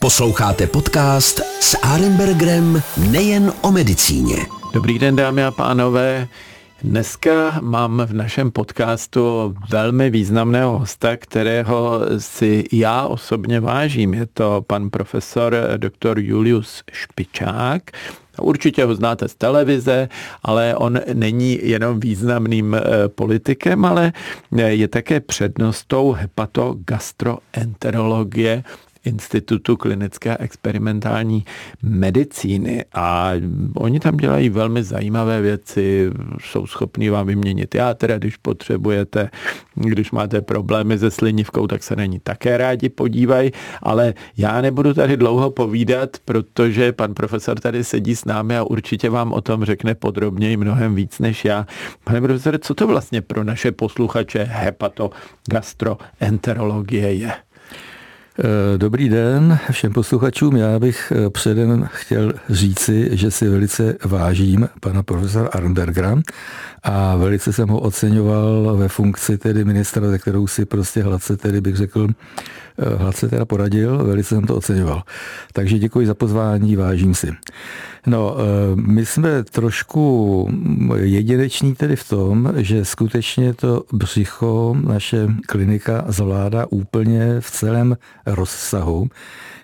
Posloucháte podcast s Arenbergerem nejen o medicíně. Dobrý den, dámy a pánové. Dneska mám v našem podcastu velmi významného hosta, kterého si já osobně vážím. Je to pan profesor dr. Julius Špičák. Určitě ho znáte z televize, ale on není jenom významným eh, politikem, ale je také přednostou hepatogastroenterologie Institutu klinické a experimentální medicíny a oni tam dělají velmi zajímavé věci, jsou schopní vám vyměnit játra, když potřebujete, když máte problémy se slinivkou, tak se na ní také rádi podívají, ale já nebudu tady dlouho povídat, protože pan profesor tady sedí s námi a určitě vám o tom řekne podrobněji mnohem víc než já. Pane profesore, co to vlastně pro naše posluchače hepatogastroenterologie je? Eh, dobrý den všem posluchačům. Já bych eh, předem chtěl říci, že si velice vážím pana profesora Arnbergera a velice jsem ho oceňoval ve funkci tedy ministra, ze kterou si prostě hladce tedy bych řekl, hladce teda poradil, velice jsem to oceňoval. Takže děkuji za pozvání, vážím si. No, eh, my jsme trošku jedineční tedy v tom, že skutečně to břicho naše klinika zvládá úplně v celém rozsahu.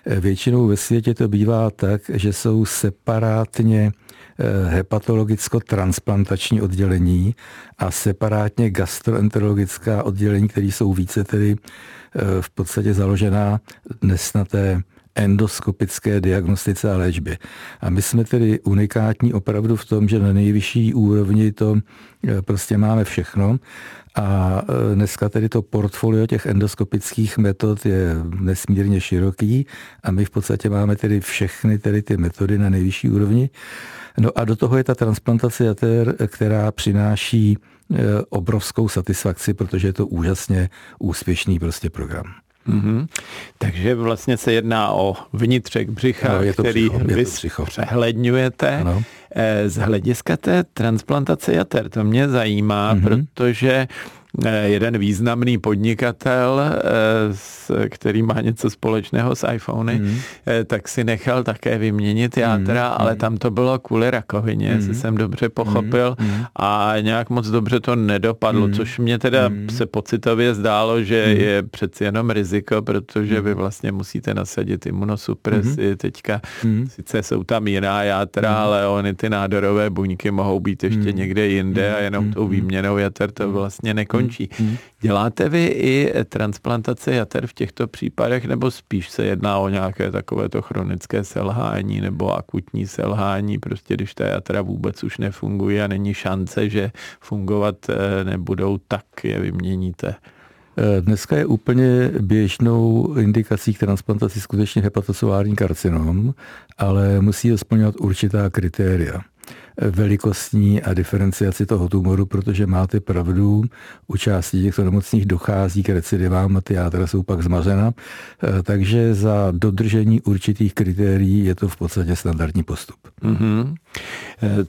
Eh, většinou ve světě to bývá tak, že jsou separátně eh, hepatologicko-transplantační oddělení a separátně gastroenterologická oddělení, které jsou více tedy v podstatě založená dnes na té endoskopické diagnostice a léčbě. A my jsme tedy unikátní opravdu v tom, že na nejvyšší úrovni to e, prostě máme všechno. A e, dneska tedy to portfolio těch endoskopických metod je nesmírně široký a my v podstatě máme tedy všechny tedy ty metody na nejvyšší úrovni. No a do toho je ta transplantace jater, která přináší e, obrovskou satisfakci, protože je to úžasně úspěšný prostě program. Mm-hmm. Takže vlastně se jedná o vnitřek břicha, no, je to který břicho, vy břicho. přehledňujete. Ano. Eh, z hlediska té transplantace jater, to mě zajímá, mm-hmm. protože jeden významný podnikatel, eh, který má něco společného s iPhony, mm. tak si nechal také vyměnit játra, mm. ale tam to bylo kvůli rakovině, mm. se jsem dobře pochopil mm. a nějak moc dobře to nedopadlo, mm. což mě teda mm. se pocitově zdálo, že mm. je přeci jenom riziko, protože vy vlastně musíte nasadit imunosupresi, mm. teďka mm. sice jsou tam jiná játra, mm. ale oni ty nádorové buňky mohou být ještě mm. někde jinde a jenom tou výměnou jater to vlastně nekončí končí. Hmm. Děláte vy i transplantace jater v těchto případech, nebo spíš se jedná o nějaké takovéto chronické selhání nebo akutní selhání, prostě když ta jatra vůbec už nefunguje a není šance, že fungovat eh, nebudou, tak je vyměníte? Eh, dneska je úplně běžnou indikací k transplantaci skutečně hepatosolární karcinom, ale musí splňovat určitá kritéria velikostní a diferenciaci toho tumoru, protože máte pravdu, u části těchto nemocných dochází k recidivám a ty játra jsou pak zmařena, eh, takže za dodržení určitých kritérií je to v podstatě standardní postup. Mm-hmm.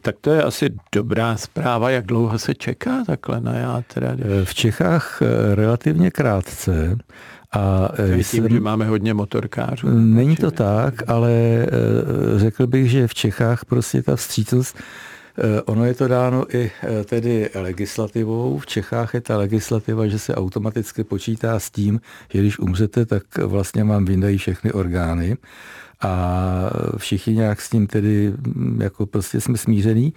Tak to je asi dobrá zpráva. Jak dlouho se čeká takhle na játra? V Čechách relativně krátce. A tím, jsem, že máme hodně motorkářů. Není to tak, ale řekl bych, že v Čechách prostě ta vstřícnost Eh, ono je to dáno i tedy legislativou. V Čechách je ta legislativa, že se automaticky počítá s tím, že když umřete, tak vlastně vám vyndají všechny orgány a všichni nějak s tím tedy jako prostě jsme smíření.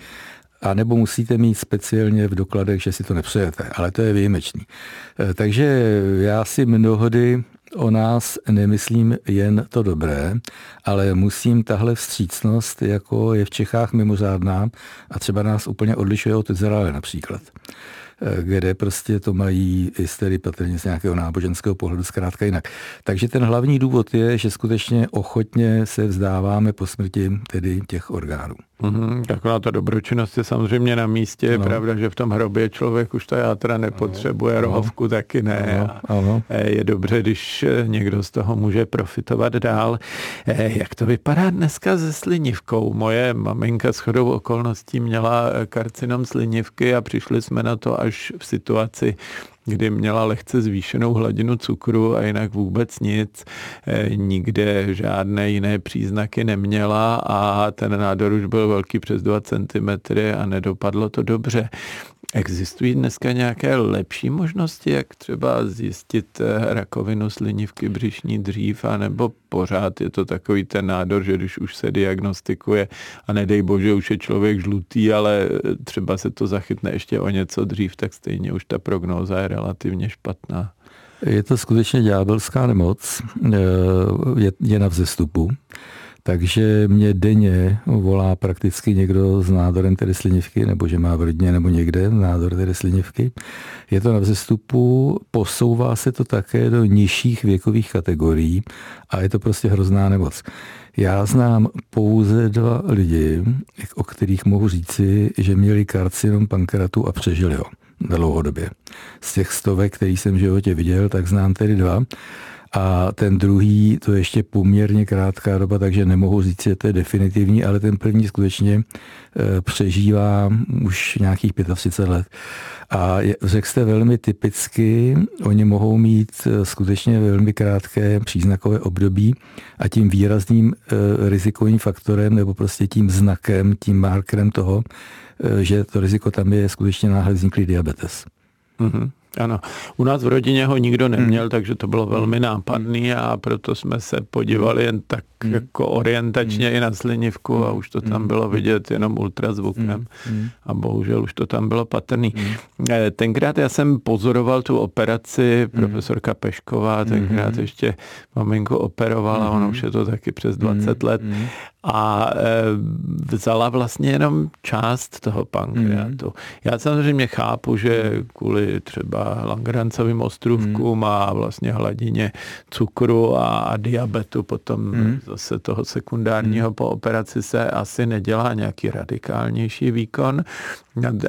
A nebo musíte mít speciálně v dokladech, že si to nepřejete, ale to je výjimečný. Eh, takže já si mnohdy o nás nemyslím jen to dobré, ale musím tahle vstřícnost, jako je v Čechách mimořádná a třeba nás úplně odlišuje od Izraele například kde prostě to mají i tedy patrně z nějakého náboženského pohledu zkrátka jinak. Takže ten hlavní důvod je, že skutečně ochotně se vzdáváme po smrti tedy těch orgánů. Mm-hmm, taková ta dobročinnost je samozřejmě na místě. Je no. pravda, že v tom hrobě člověk už ta játra nepotřebuje, no. rohovku taky ne. No. Ano. Je dobře, když někdo z toho může profitovat dál. Jak to vypadá dneska se slinivkou? Moje maminka s chodou okolností měla karcinom slinivky a přišli jsme na to až v situaci, kdy měla lehce zvýšenou hladinu cukru a jinak vůbec nic, eh, nikde žádné jiné příznaky neměla a ten nádor už byl velký přes 2 cm a nedopadlo to dobře. Existují dneska nějaké lepší možnosti, jak třeba zjistit eh, rakovinu slinivky břišní dřív, anebo pořád je to takový ten nádor, že když už se diagnostikuje a nedej bože, už je člověk žlutý, ale eh, třeba se to zachytne ještě o něco dřív, tak stejně už ta prognóza je relativně špatná. Je to skutečně ďábelská nemoc, eh, je, je na vzestupu. Takže mě denně volá prakticky někdo s nádorem tedy slinivky, nebo že má v rodině nebo někde nádor tedy slinivky. Je to na vzestupu, posouvá se to také do nižších věkových kategorií a je to prostě hrozná nemoc. Já znám pouze dva lidi, o kterých mohu říci, že měli karcinom pankratu a přežili ho dlouhodobě. Z těch stovek, který jsem v životě viděl, tak znám tedy dva. A ten druhý, to je ještě poměrně krátká doba, takže nemohu říct, že to je definitivní, ale ten první skutečně eh, přežívá už nějakých 35 let. A řekl jste velmi typicky, oni mohou mít eh, skutečně velmi krátké příznakové období a tím výrazným eh, rizikovým faktorem nebo prostě tím znakem, tím markerem toho, že to riziko tam je skutečně náhle vzniklý diabetes. Mm-hmm. Ano, u nás v rodině ho nikdo neměl, hmm. takže to bylo velmi nápadný a proto jsme se podívali jen tak hmm. jako orientačně hmm. i na slinivku a už to tam hmm. bylo vidět jenom ultrazvukem hmm. hmm. a bohužel už to tam bylo patrný. Hmm. Eh, tenkrát já jsem pozoroval tu operaci, hmm. profesorka Pešková tenkrát hmm. ještě maminku operovala, hmm. ono už je to taky přes 20 hmm. let a e, vzala vlastně jenom část toho pankreatu. Mm. Já samozřejmě chápu, že kvůli třeba Langrancovým ostrůvkům mm. a vlastně hladině cukru a, a diabetu potom zase toho sekundárního mm. po operaci se asi nedělá nějaký radikálnější výkon,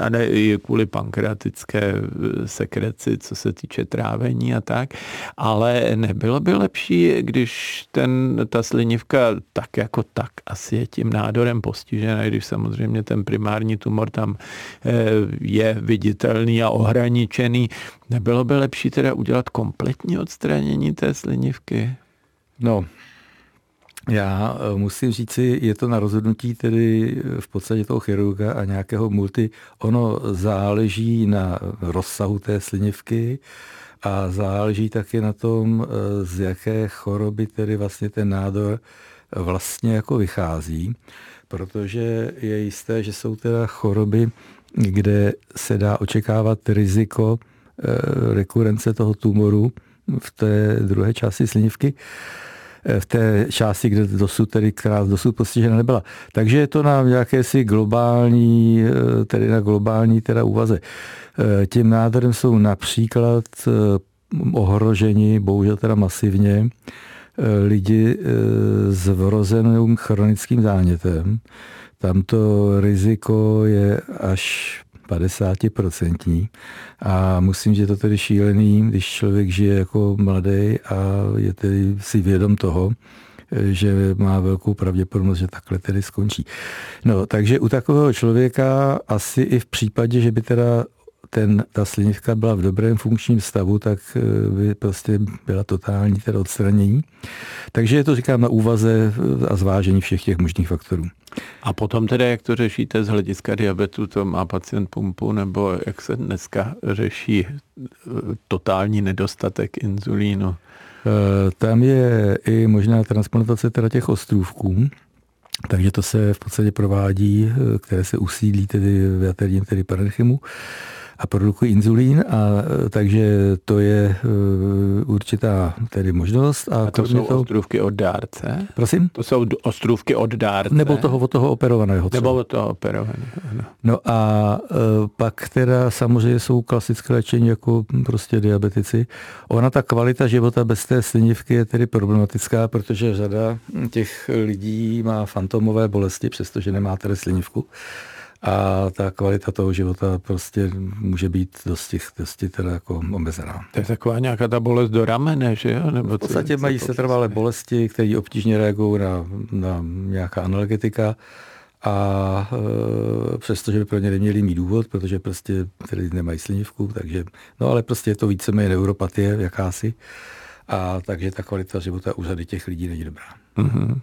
a ne i kvůli pankreatické e, sekreci, co se týče trávení a tak, ale nebylo by lepší, když ten, ta slinivka tak jako tak asi je tím nádorem postižena, když samozřejmě ten primární tumor tam e, je viditelný a ohraničený. Nebylo by lepší teda udělat kompletní odstranění té slinivky? No, já eh, musím říci, je to na rozhodnutí tedy eh, v podstatě toho chirurga a nějakého multi. Ono záleží na rozsahu té slinivky a záleží také na tom, eh, z jaké choroby tedy vlastně ten nádor vlastně jako vychází, protože je jisté, že jsou teda choroby, kde se dá očekávat riziko rekurence toho tumoru v té druhé části slinivky v té části, kde dosud, tedy, která dosud postižena nebyla. Takže je to na jakési globální, eh, tedy na globální teda úvaze. Eh, tím nádorem jsou například eh, ohroženi, bohužel teda masivně, lidi s vrozeným chronickým zánětem. Tam to riziko je až 50% a musím, že to tedy šílený, když člověk žije jako mladý a je tedy si vědom toho, že má velkou pravděpodobnost, že takhle tedy skončí. No, takže u takového člověka asi i v případě, že by teda ten, ta slinivka byla v dobrém funkčním stavu, tak eh, by prostě byla totální teda odstranění. Takže je to, říkám, na úvaze a zvážení všech těch možných faktorů. A potom teda, jak to řešíte z hlediska diabetu, to má pacient pumpu, nebo jak se dneska řeší eh, totální nedostatek inzulínu? Eh, tam je i možná transplantace teda těch ostrůvků, takže to se v podstatě provádí, které se usídlí tedy v jaterním tedy parenchymu a produkují inzulín, a takže to je e, určitá tedy možnost. A, a to jsou to... ostrůvky od dárce? Prosím? To jsou ostrůvky od dárce? Nebo toho, od toho operovaného. Třeba. Nebo od toho operovaného, ano. No a e, pak teda samozřejmě jsou klasické léčení jako prostě diabetici. Ona ta kvalita života bez té slinivky je tedy problematická, protože řada těch lidí má fantomové bolesti, přestože nemá tedy slinivku a ta kvalita toho života prostě může být dosti, dosti teda jako omezená. To je taková nějaká ta bolest do ramene, že jo? Nebo v podstatě mají se trvalé bolesti, které obtížně reagují na, na nějaká analgetika a e, přestože pro ně neměli mít důvod, protože prostě tedy nemají slinivku, takže, no ale prostě je to víceméně neuropatie jakási a takže ta kvalita života u řady těch lidí není dobrá. Mm-hmm.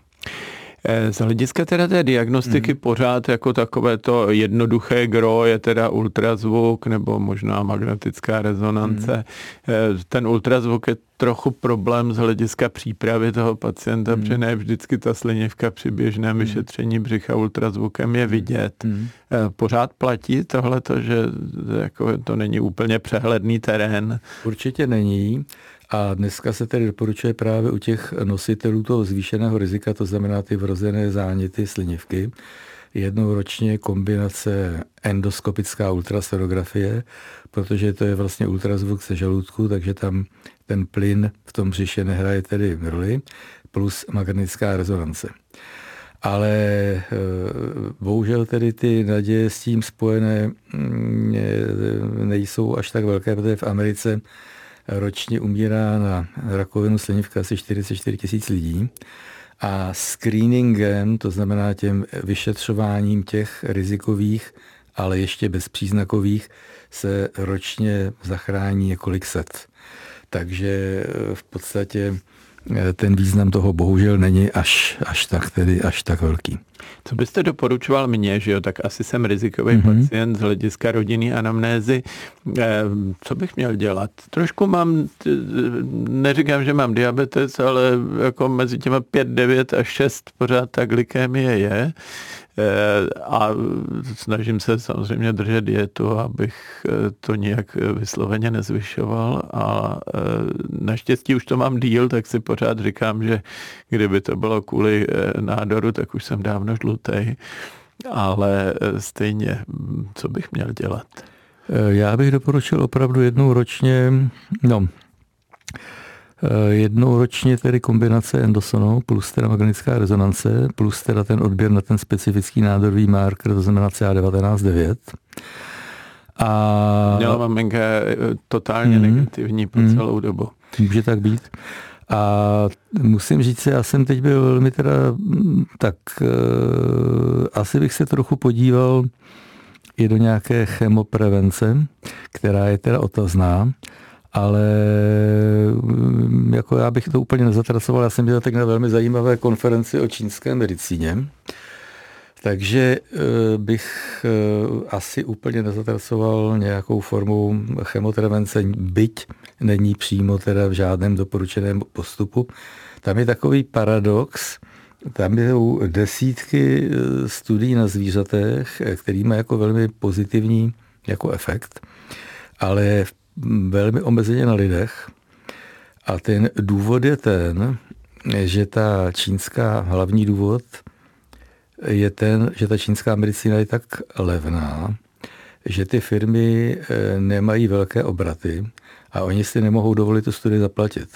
Z hlediska teda té diagnostiky hmm. pořád jako takové to jednoduché gro je teda ultrazvuk nebo možná magnetická rezonance. Hmm. Ten ultrazvuk je trochu problém z hlediska přípravy toho pacienta, hmm. protože ne vždycky ta slinivka při běžném hmm. vyšetření břicha ultrazvukem je vidět. Hmm. Pořád platí tohle, že jako to není úplně přehledný terén? Určitě není. A dneska se tedy doporučuje právě u těch nositelů toho zvýšeného rizika, to znamená ty vrozené záněty slinivky, jednou ročně kombinace endoskopická ultrasonografie, protože to je vlastně ultrazvuk se žaludku, takže tam ten plyn v tom břiše nehraje tedy roli, plus magnetická rezonance. Ale e, bohužel tedy ty naděje s tím spojené mm, nejsou až tak velké, protože v Americe ročně umírá na rakovinu slinivky asi 44 tisíc lidí a screeningem, to znamená těm vyšetřováním těch rizikových, ale ještě bezpříznakových, se ročně zachrání několik set. Takže v podstatě Eh, ten význam toho bohužel není až, až, tak, tedy, až tak velký. Co byste doporučoval mně, že jo, tak asi jsem rizikový mm-hmm. pacient z hlediska rodinný anamnézy. Eh, co bych měl dělat? Trošku mám, neříkám, že mám diabetes, ale jako mezi těma 5, 9 a 6 pořád ta glykémie je. Eh, a snažím se samozřejmě držet dietu, abych eh, to nějak vysloveně nezvyšoval a eh, naštěstí už to mám díl, tak si pořád říkám, že kdyby to bylo kvůli nádoru, tak už jsem dávno žlutý, ale stejně, co bych měl dělat? Já bych doporučil opravdu jednou ročně, no, Eh, jednou ročně tedy kombinace endosonou plus teda magnetická rezonance plus teda ten odběr na ten specifický nádorový marker, to znamená CA19-9. A... Měla maminka eh, totálně mm, negativní po mm, celou dobu. Může tak být. A musím říct, já jsem teď byl velmi teda, mm, tak uh, asi bych se trochu podíval i do nějaké chemoprevence, která je teda otazná ale mm, jako já bych to úplně nezatracoval. Já jsem byl tak na velmi zajímavé konferenci o čínské medicíně, takže eh, bych eh, asi úplně nezatracoval nějakou formu chemotrevence, byť není přímo teda v žádném doporučeném postupu. Tam je takový paradox, tam jsou desítky eh, studií na zvířatech, který má jako velmi pozitivní jako efekt, ale v velmi omezeně na lidech. A ten důvod je ten, že ta čínská hlavní důvod je ten, že ta čínská medicína je tak levná, že ty firmy eh, nemají velké obraty a oni si nemohou dovolit tu studii zaplatit.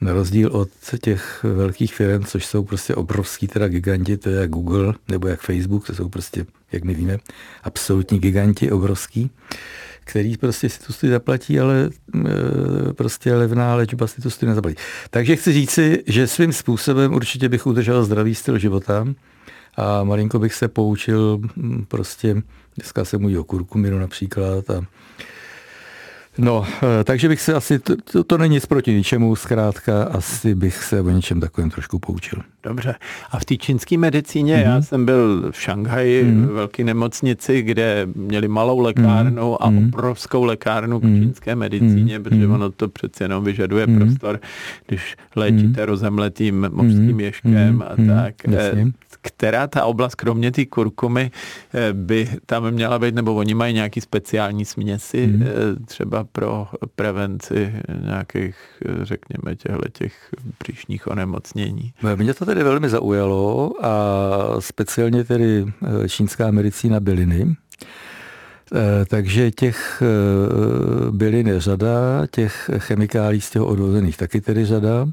Na rozdíl od těch velkých firm, což jsou prostě obrovský teda giganti, to je jak Google nebo jak Facebook, to jsou prostě, jak my víme, absolutní giganti, obrovský, který prostě si tu studii zaplatí, ale e, prostě levná léčba si tu studii nezaplatí. Takže chci říci, že svým způsobem určitě bych udržel zdravý styl života a malinko bych se poučil prostě, dneska se mluví o kurkuminu například a No, eh, takže bych se asi, to, to, není nic proti ničemu, zkrátka asi bych se o něčem takovém trošku poučil. Dobře. A v té čínské medicíně, mm-hmm. já jsem byl v Šanghaji, mm-hmm. v velké nemocnici, kde měli malou lékárnu mm-hmm. a mhm. obrovskou lékárnu k mm-hmm. čínské medicíně, mm-hmm. protože ono to přece jenom vyžaduje mm-hmm. prostor, když léčíte mm-hmm. rozemletým mořským ješkem mm-hmm. a mhm. tak. Jasně která ta oblast, kromě té kurkumy, eh, by tam měla být, nebo oni mají nějaký speciální směsi, mm. třeba pro prevenci nějakých, eh, řekněme, těchto těch příšních onemocnění. Mě to tedy velmi zaujalo a speciálně tedy čínská medicína byliny, takže těch bylin je řada, těch chemikálí z těch odvozených taky tedy řada.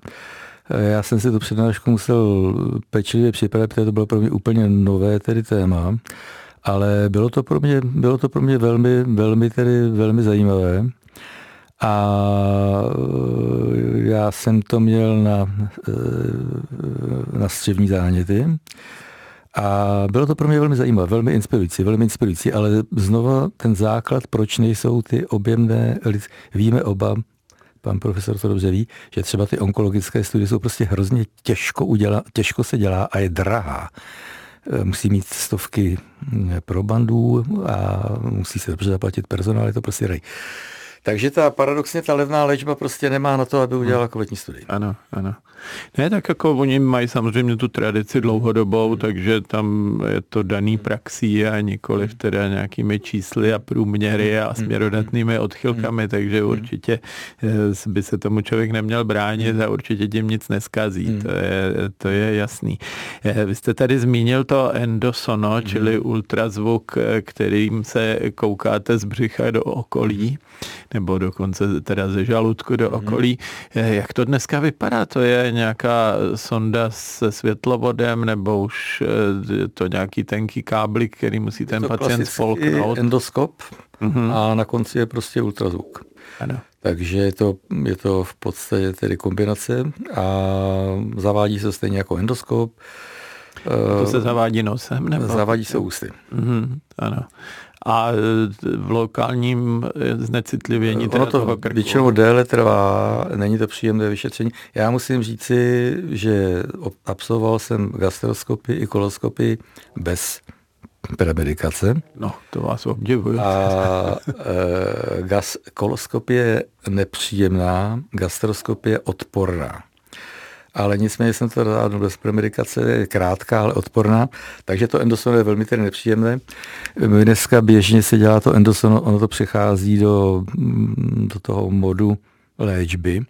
Já jsem si tu přednášku musel pečlivě připravit, protože to bylo pro mě úplně nové tedy téma, ale bylo to pro mě, bylo to pro mě velmi, velmi, tedy, velmi zajímavé. A já jsem to měl na, na střevní záněty. A bylo to pro mě velmi zajímavé, velmi inspirující, velmi inspirující, ale znova ten základ, proč nejsou ty objemné, víme oba, pan profesor to dobře ví, že třeba ty onkologické studie jsou prostě hrozně těžko, udělá, těžko se dělá a je drahá. E, musí mít stovky probandů a musí se dobře zaplatit personál, je to prostě rej. Takže ta paradoxně ta levná léčba prostě nemá na to, aby udělala kvalitní studii. Ano, ano. Ne, tak jako oni mají samozřejmě tu tradici dlouhodobou, takže tam je to daný praxí a nikoliv teda nějakými čísly a průměry a směrodatnými odchylkami, takže určitě eh, by se tomu člověk neměl bránit a určitě tím nic neskazí, to je, to je jasný. Eh, vy jste tady zmínil to endosono, čili ultrazvuk, eh, kterým se koukáte z břicha do okolí nebo dokonce teda ze žaludku do mhm. okolí. Jak to dneska vypadá? To je nějaká sonda se světlovodem nebo už je to nějaký tenký káblik, který musí ten pacient spolknout? endoskop mm-hmm. a na konci je prostě ultrazvuk. Ano. Takže je to, je to v podstatě tedy kombinace a zavádí se stejně jako endoskop. To se zavádí nosem? Nebo? Zavádí se ústy. Mm-hmm, ano a e, v lokálním e, znecitlivění ono to krku. většinou déle trvá, není to příjemné vyšetření. Já musím říci, že absolvoval jsem gastroskopy i koloskopy bez premedikace. No, to vás obdivuju. A e, gas, koloskopie je nepříjemná, gastroskopie je odporná ale nicméně jsem to dal bez premedikace, je krátká, ale odporná, takže to endosono je velmi tedy nepříjemné. Dneska běžně se dělá to endosono, ono to přechází do, do toho modu léčby,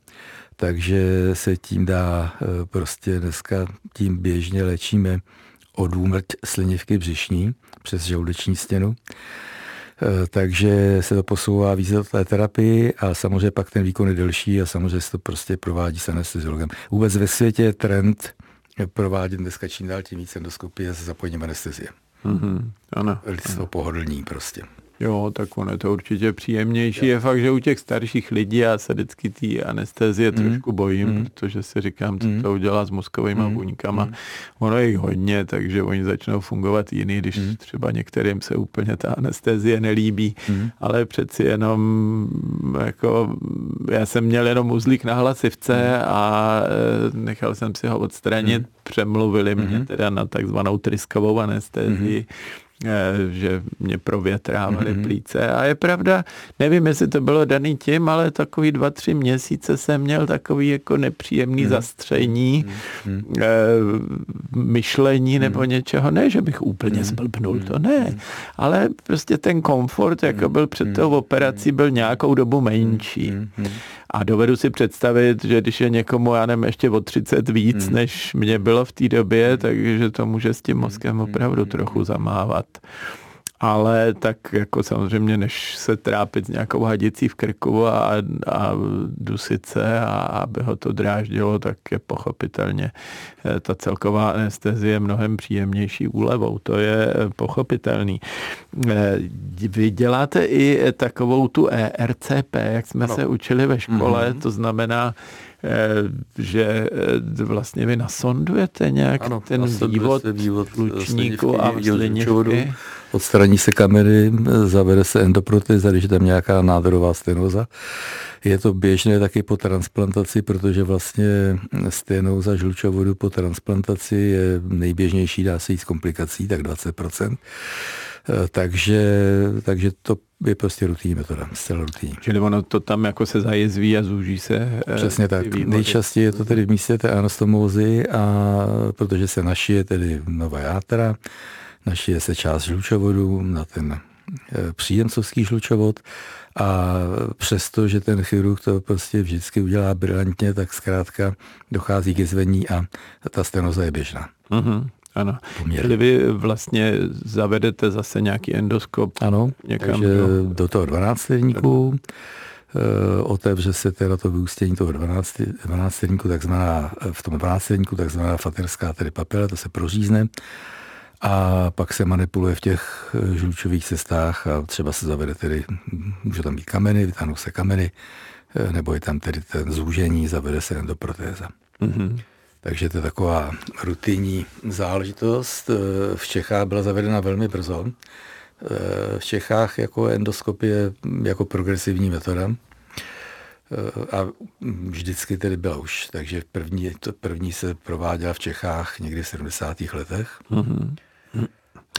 takže se tím dá e, prostě dneska tím běžně léčíme odúmrť slinivky břišní přes žaludeční stěnu. Eh, takže se to posouvá více do té terapii a samozřejmě pak ten výkon je delší a samozřejmě se to prostě provádí s anesteziologem. Vůbec ve světě je trend provádět dneska čím dál tím více endoskopie se zapojením anestezie. Mm-hmm, ano. Lidstvo pohodlní prostě. Jo, tak ono je to určitě příjemnější. Jo. Je fakt, že u těch starších lidí já se vždycky té anestezie mm. trošku bojím, mm. protože si říkám, co mm. to udělá s mozkovými mm. buňkama. Mm. Ono je jich hodně, takže oni začnou fungovat jiný, když mm. třeba některým se úplně ta anestezie nelíbí, mm. ale přeci jenom jako já jsem měl jenom uzlík na hlasivce mm. a e, nechal jsem si ho odstranit, mm. přemluvili mm. mě teda na takzvanou tryskovou anestezii. Mm že mě provětrávaly mm-hmm. plíce. A je pravda, nevím, jestli to bylo daný tím, ale takový dva, tři měsíce jsem měl takový jako nepříjemný mm-hmm. zastření, mm-hmm. myšlení mm-hmm. nebo něčeho. Ne, že bych úplně mm-hmm. zblbnul, to ne. Ale prostě ten komfort, jako byl před tou operací, byl nějakou dobu menší. Mm-hmm. A dovedu si představit, že když je někomu, já nevím, ještě o 30 víc, hmm. než mě bylo v té době, takže to může s tím mozkem opravdu trochu zamávat sätt. Ale tak jako samozřejmě, než se trápit s nějakou hadicí v krku a, a dusit se a aby ho to dráždilo, tak je pochopitelně eh, ta celková anestezie mnohem příjemnější úlevou. To je eh, pochopitelný. Eh, vy děláte i takovou tu ERCP, jak jsme ano. se učili ve škole, mm-hmm. to znamená že vlastně vy nasondujete nějak ano, ten vývod, vývod lučníku a slinivky odstraní se kamery, zavede se endoprotéza, když je tam nějaká nádorová stenoza. Je to běžné taky po transplantaci, protože vlastně stenoza žlučovodu po transplantaci je nejběžnější, dá se jít s komplikací, tak 20%. Takže, takže to je prostě rutinní metoda, zcela rutinní. Čili ono to tam jako se zajezví a zúží se. Eh, Přesně tak. Vývody. Nejčastěji je to tedy v místě té anastomózy, a protože se našije tedy nová játra, našije se část žlučovodu na ten eh, příjemcovský žlučovod a přesto, že ten chirurg to prostě vždycky udělá brilantně, tak zkrátka dochází ke zvení a ta stenoza je běžná. Mm-hmm. Ano. Čili vy vlastně zavedete zase nějaký endoskop. Ano, někam takže do, do toho 12 denníku eh, otevře se teda to vyústění toho 12, 12 takzvaná, v tom 12 takzvaná faterská tedy papila, to se prořízne a pak se manipuluje v těch eh, žlučových cestách a třeba se zavede tedy, může tam být kameny, vytáhnou se kameny, eh, nebo je tam tedy ten zúžení, zavede se endoprotéza. Mm-hmm. Takže to je taková rutinní záležitost. V Čechách byla zavedena velmi brzo. V Čechách jako endoskopie jako progresivní metoda a vždycky tedy byla už. Takže první, to první se prováděla v Čechách někdy v 70. letech. Mm-hmm.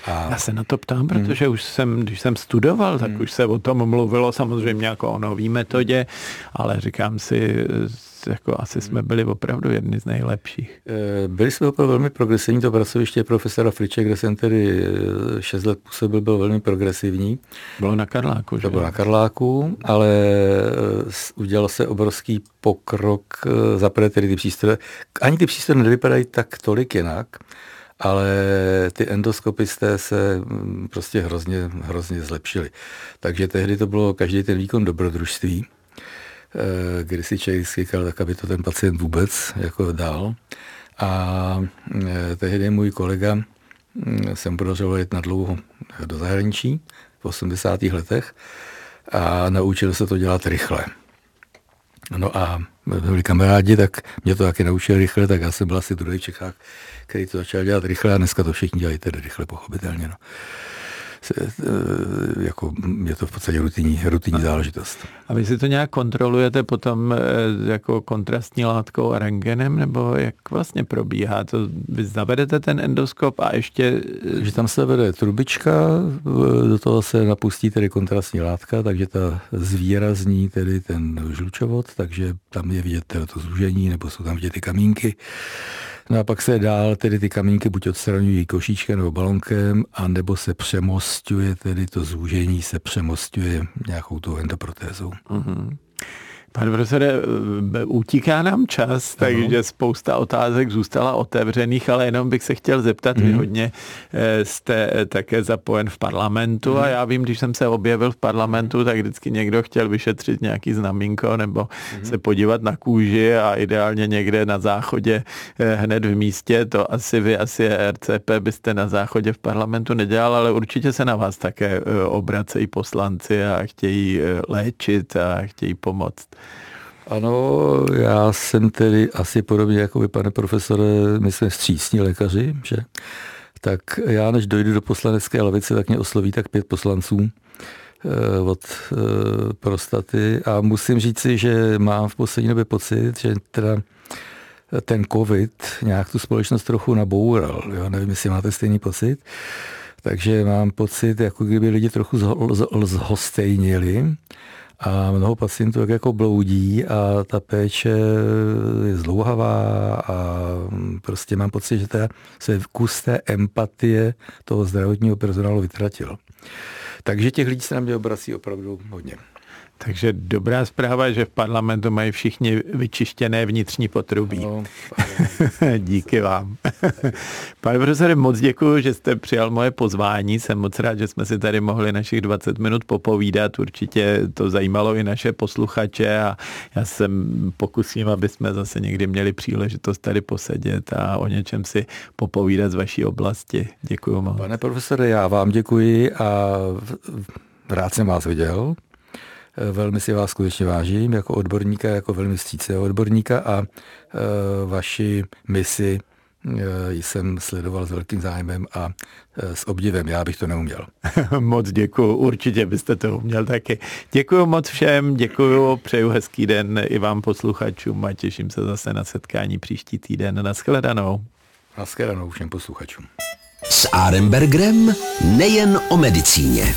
A... Já se na to ptám, protože hmm. už jsem, když jsem studoval, tak hmm. už se o tom mluvilo samozřejmě jako o nový metodě, ale říkám si, jako asi jsme byli opravdu jedni z nejlepších. Eh, byli jsme opravdu velmi progresivní, to pracoviště profesora Friče, kde jsem tedy 6 eh, let působil, byl velmi progresivní. Bylo na Karláku, že? To bylo na Karláku, ale eh, udělal se obrovský pokrok, za tedy ty přístroje. Ani ty přístroje nevypadají tak tolik jinak, ale ty endoskopisté se mm, prostě hrozně, hrozně zlepšili. Takže tehdy to bylo každý ten výkon dobrodružství, eh, kdy si člověk říkal, tak aby to ten pacient vůbec jako dal. A eh, tehdy můj kolega mm, jsem podařil jít na dlouho do zahraničí v 80. letech a naučil se to dělat rychle. No a byli kamarádi, tak mě to taky naučil rychle, tak já jsem byl asi druhý v Čechách, který to začal dělat rychle a dneska to všichni dělají tedy rychle, pochopitelně. No. Eh, jako je to v podstatě rutinní, rutinní záležitost. A vy si to nějak kontrolujete potom eh, jako kontrastní látkou a rengenem, nebo jak vlastně probíhá? To vy zavedete ten endoskop a ještě... Že tam se vede trubička, do toho se napustí tedy kontrastní látka, takže ta zvýrazní tedy ten žlučovod, takže tam je vidět to zúžení, nebo jsou tam vidět ty kamínky. No a pak se dál tedy ty kamínky buď odstraňují košíčkem nebo balonkem, anebo se přemostuje, tedy to zúžení se přemostuje nějakou tou endoprotézou. Mm-hmm. Pane profesore, eh, utíká nám čas, takže spousta otázek zůstala otevřených, ale jenom bych se chtěl zeptat, mm. vy mhm. hodně eh, jste eh, také zapojen v parlamentu mm. a já vím, když jsem se objevil v parlamentu, tak vždycky někdo chtěl vyšetřit nějaký znamínko nebo mm. se podívat na kůži a ideálně někde na záchodě hned v místě. To asi vy, asi RCP byste na záchodě v parlamentu nedělal, ale určitě se na vás také obracejí poslanci a chtějí léčit a chtějí pomoct. Ano, já jsem tedy asi podobně jako vy, pane profesore, my jsme střísní lékaři, že? Tak já, než dojdu do poslanecké lavice, tak mě osloví tak pět poslanců eh, od eh, prostaty a musím říci, že mám v poslední době pocit, že teda ten covid nějak tu společnost trochu naboural. Jo? Nevím, jestli máte stejný pocit. Takže mám pocit, jako kdyby lidi trochu zhostejnili a mnoho pacientů tak jako bloudí a ta péče je zdlouhavá a prostě mám pocit, že ta se kus té empatie toho zdravotního personálu vytratil. Takže těch lidí se na mě obrací opravdu hodně. Takže dobrá zpráva, že v parlamentu mají všichni vyčištěné vnitřní potrubí. No, Díky vám. Pane profesore, moc děkuji, že jste přijal moje pozvání. Jsem moc rád, že jsme si tady mohli našich 20 minut popovídat. Určitě to zajímalo i naše posluchače a já jsem pokusím, aby jsme zase někdy měli příležitost tady posedět a o něčem si popovídat z vaší oblasti. Děkuji vám. Pane profesore, já vám děkuji a rád jsem vás viděl. Eh, velmi si vás skutečně vážím jako odborníka, jako velmi stříceného odborníka a e, vaši misi e, jsem sledoval s velkým zájmem a s obdivem. Já bych to neuměl. moc děkuji, určitě byste to uměl taky. Děkuji moc všem, děkuji, přeju hezký den i vám posluchačům a těším se zase na setkání příští týden. Naschledanou. Naschledanou všem posluchačům. S Arembergrem nejen o medicíně.